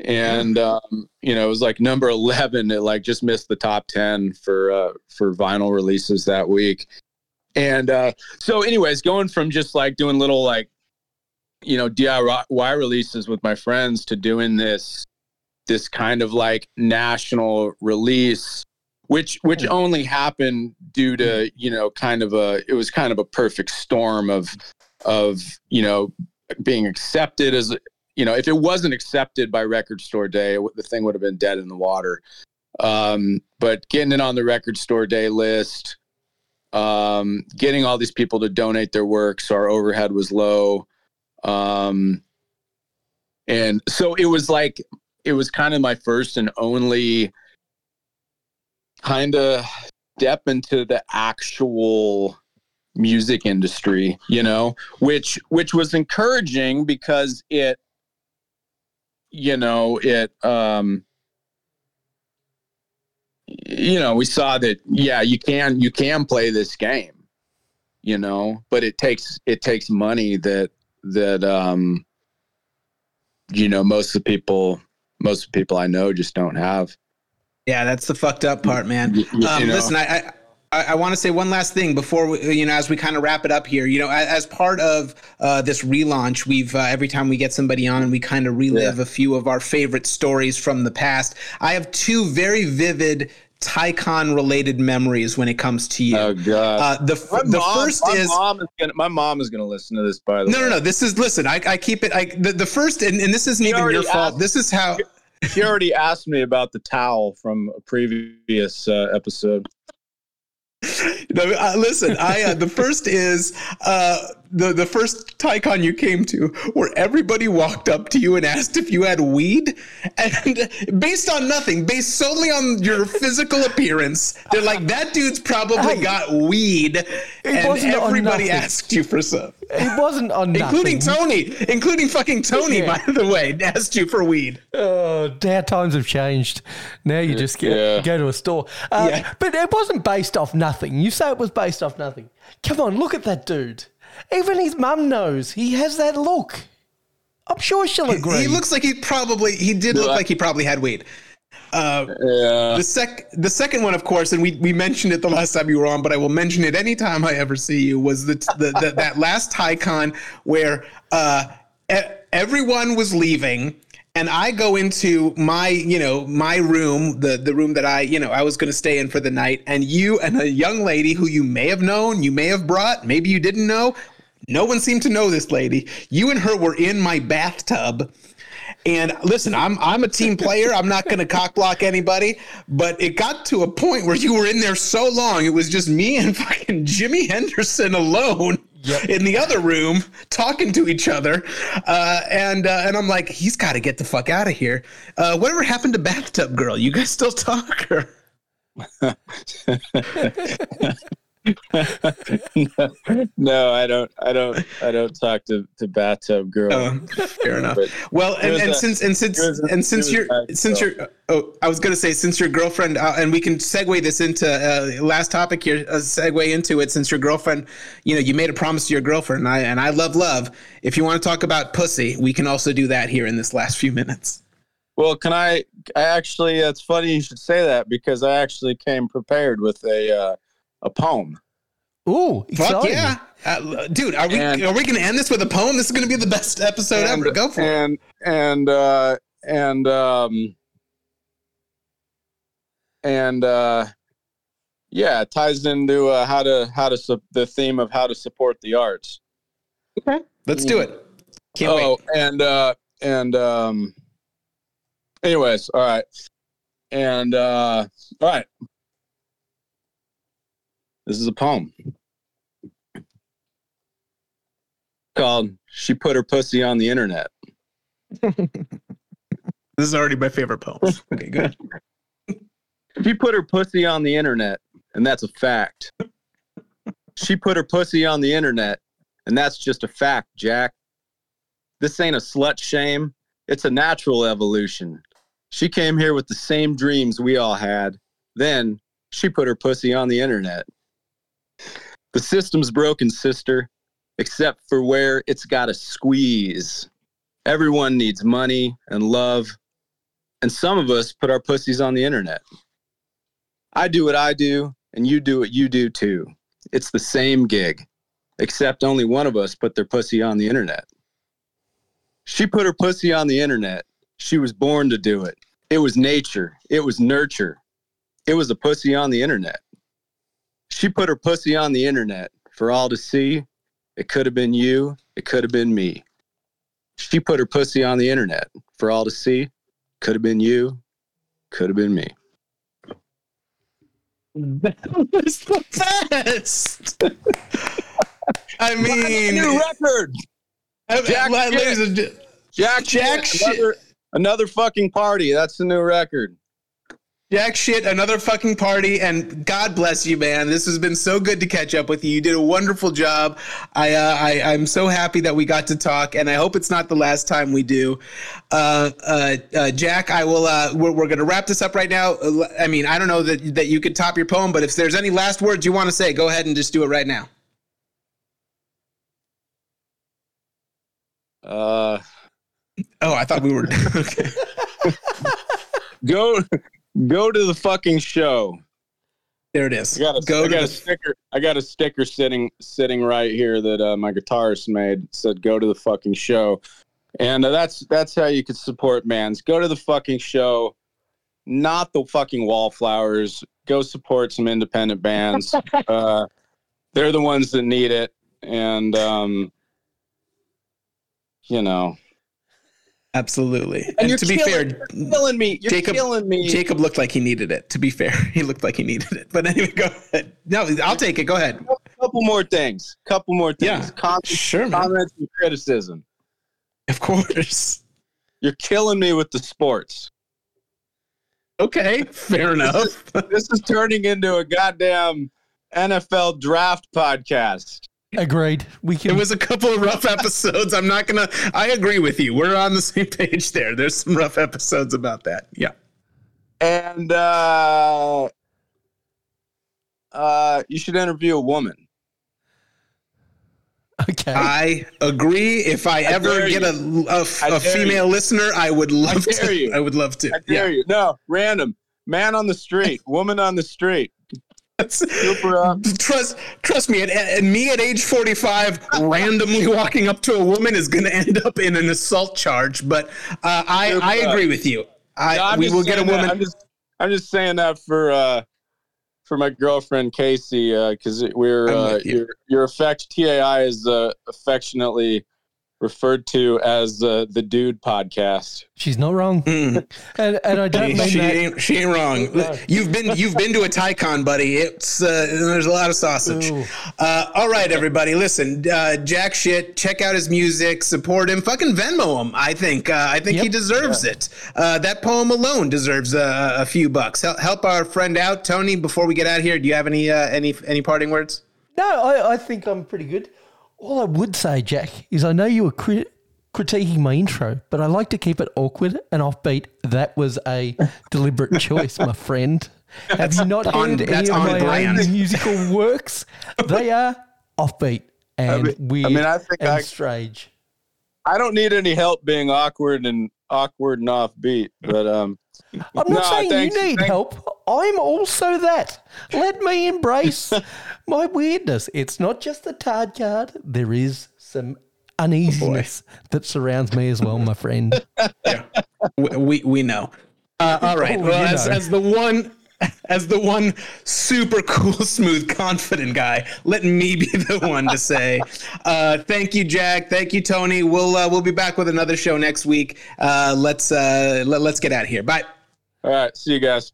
and um, you know it was like number eleven. It like just missed the top ten for uh, for vinyl releases that week, and uh, so anyways, going from just like doing little like you know DIY releases with my friends to doing this this kind of like national release which which only happened due to you know kind of a it was kind of a perfect storm of of you know being accepted as you know if it wasn't accepted by record store day it, the thing would have been dead in the water. Um but getting it on the record store day list um getting all these people to donate their work so our overhead was low. Um and so it was like it was kind of my first and only kind of step into the actual music industry you know which which was encouraging because it you know it um you know we saw that yeah you can you can play this game you know but it takes it takes money that that um you know most of the people most of the people i know just don't have Yeah, that's the fucked up part, man. Y- y- Um, you know? Listen, I, I, I, I want to say one last thing before we, you know, as we kind of wrap it up here. You know, as, as part of uh, this relaunch, we've uh, every time we get somebody on and we kind of relive a few of our favorite stories from the past. I have two very vivid Tycon related memories when it comes to you. oh god uh, the f- the first my is mom is gonna my mom is gonna listen to this by the no, way no, no. No. This is listen. I, I keep it. I the, the first and, and this isn't You even your already fault. asked- This is how. She already asked me about the towel from a previous uh, episode. No, uh, listen, I uh, the first is uh, the the first Tycon you came to, where everybody walked up to you and asked if you had weed, and based on nothing, based solely on your physical appearance, they're like that dude's probably Hey, got weed, and wasn't everybody nothing. asked you for some, It wasn't on nothing. including Tony, including fucking Tony, Yeah. by the way, asked you for weed. Oh, our times have changed. Now you just get, Yeah. go to a store. Uh, Yeah. But it wasn't based off nothing. You say it was based off nothing. Come on, look at that dude. Even his mum knows he has that look. I'm sure she'll agree. He looks like he probably he did look like he probably had weed. Uh, yeah the sec the second one of course and we we mentioned it the last time you were on but i will mention it anytime i ever see you was the, the, the that last tycon where uh e- everyone was leaving and i go into my you know my room the the room that i you know i was going to stay in for the night and you and a young lady who you may have known you may have brought maybe you didn't know no one seemed to know this lady you and her were in my bathtub and listen, I'm I'm a team player. I'm not going to cock block anybody. But it got to a point where you were in there so long, it was just me and fucking Jimmy Henderson alone in the other room talking to each other. Uh, and uh, and I'm like, he's got to get the fuck out of here. Uh, whatever happened to Bathtub Girl? You guys still talk? Or? no, I don't. I don't. I don't talk to, to bathtub girl. Um, fair enough. But Well, and, and a- since and since a- and since you're since you're oh, I was gonna say since your girlfriend uh, and we can segue this into uh, last topic here. Uh, segue into it since your girlfriend, you know, you made a promise to your girlfriend, and I and I love love. If you want to talk about pussy, we can also do that here in this last few minutes. well, can I? I actually. It's funny you should say that because I actually came prepared with a uh, a poem. Ooh, Fuck yeah, uh, dude! Are we And- are we gonna end this with a poem? This is gonna be the best episode and, ever. Go for it. and and uh, and um and uh, yeah, it ties into uh, how to how to su- the theme of how to support the arts. Okay, let's do it. Can't oh, wait. and uh, and um, anyways, all right, and uh, all right. This is a poem called "She Put Her Pussy on the Internet." This is already my favorite poem. Okay, good. She put her pussy on the internet, and that's a fact. She put her pussy on the internet, and that's just a fact, Jack. This ain't a slut shame, it's a natural evolution. She came here with the same dreams we all had. Then she put her pussy on the internet. The system's broken, sister, except for where it's got to squeeze. Everyone needs money and love, and some of us put our pussies on the internet. I do what I do, and you do what you do too. It's the same gig, except only one of us put their pussy on the internet. She put her pussy on the internet. She was born to do it. It was nature. It was nurture. It was a pussy on the internet. She put her pussy on the internet for all to see. It could have been you. It could have been me. She put her pussy on the internet for all to see. Could have been you. Could have been me. That was the best. I mean, New record. Jack I- shit. ladies and gen- Jack Jack. Another, another fucking party. That's the new record. Jack shit, another fucking party, and God bless you, man. This has been so good to catch up with you. You did a wonderful job. I, uh, I I'm so happy that we got to talk, and I hope it's not the last time we do. Uh, uh, uh, Jack, I will. Uh, we're we're gonna wrap this up right now. I mean, I don't know that that you could top your poem, but if there's any last words you want to say, go ahead and just do it right now. Uh, Oh, I thought we were okay. go, go to the fucking show. There it is. I got a, go I got a the, sticker. I got a sticker sitting sitting right here that uh, my guitarist made. It said "Go to the fucking show," and uh, that's that's how you could support bands. Go to the fucking show, not the fucking wallflowers. Go support some independent bands. uh, they're the ones that need it, and um, you know. Absolutely. And, you're to be killing- fair, Killing me. You're Jacob- killing me. Jacob looked like he needed it. To be fair, he looked like he needed it. But anyway, go ahead. No, I'll take it. Go ahead. couple more things. Couple more things. Yeah. Comments, Sure, man. comments and criticism. Of course. You're killing me with the sports. Okay, fair enough. This is turning into a goddamn NFL draft podcast. Agreed. We It can. was a couple of rough episodes. I'm not gonna. I agree with you. We're on the same page there. There's some rough episodes about that. Yeah. And uh uh you should interview a woman. okay. I agree. If I, I ever dare get a, a female listener, I would love dare to. you. I would love to. I dare you. No, random. Man on the street, woman on the street. Up. Trust, trust me. At, at me at age 45, randomly walking up to a woman is going to end up in an assault charge. But uh, I, I up. agree with you. I, No, we will get a saying that- woman. I'm just I'm just saying that for uh for my girlfriend Casey because we're uh, you. your your affect TAI is uh, affectionately referred to as uh, the Dude Podcast. She's not wrong, Mm. and and I don't mean she that. ain't she ain't wrong. No. You've been you've been to a Tycon, buddy. It's uh, there's a lot of sausage. Uh, all right, everybody, listen. Uh, Jack shit. Check out his music. Support him. Fucking Venmo him. I think. Uh, I think he Yep. deserves it. Uh, that poem alone deserves a, a few bucks. Help, help our friend out, Tony. Before we get out of here, do you have any uh, any any parting words? No, I, I think I'm pretty good. All I would say, Jack, is I know you were crit- critiquing my intro, but I like to keep it awkward and offbeat. That was a deliberate choice, my friend. Have you not heard any of my brand. own musical works? They are offbeat and mean- I weird mean, I think and I- strange. I don't need any help being awkward and awkward and offbeat, but um, I'm not No, saying thanks. you need Thank- help. I'm also that. Let me embrace my weirdness. It's not just the card card. There is some uneasiness that surrounds me as well, my friend. we we, we know. Uh, all right. Oh, well, as, as the one. As the one super cool, smooth, confident guy, let me be the one to say, uh, thank you, Jack. Thank you, Tony. We'll uh, we'll be back with another show next week. Uh, let's uh, let, let's get out of here. Bye. all right, see you guys.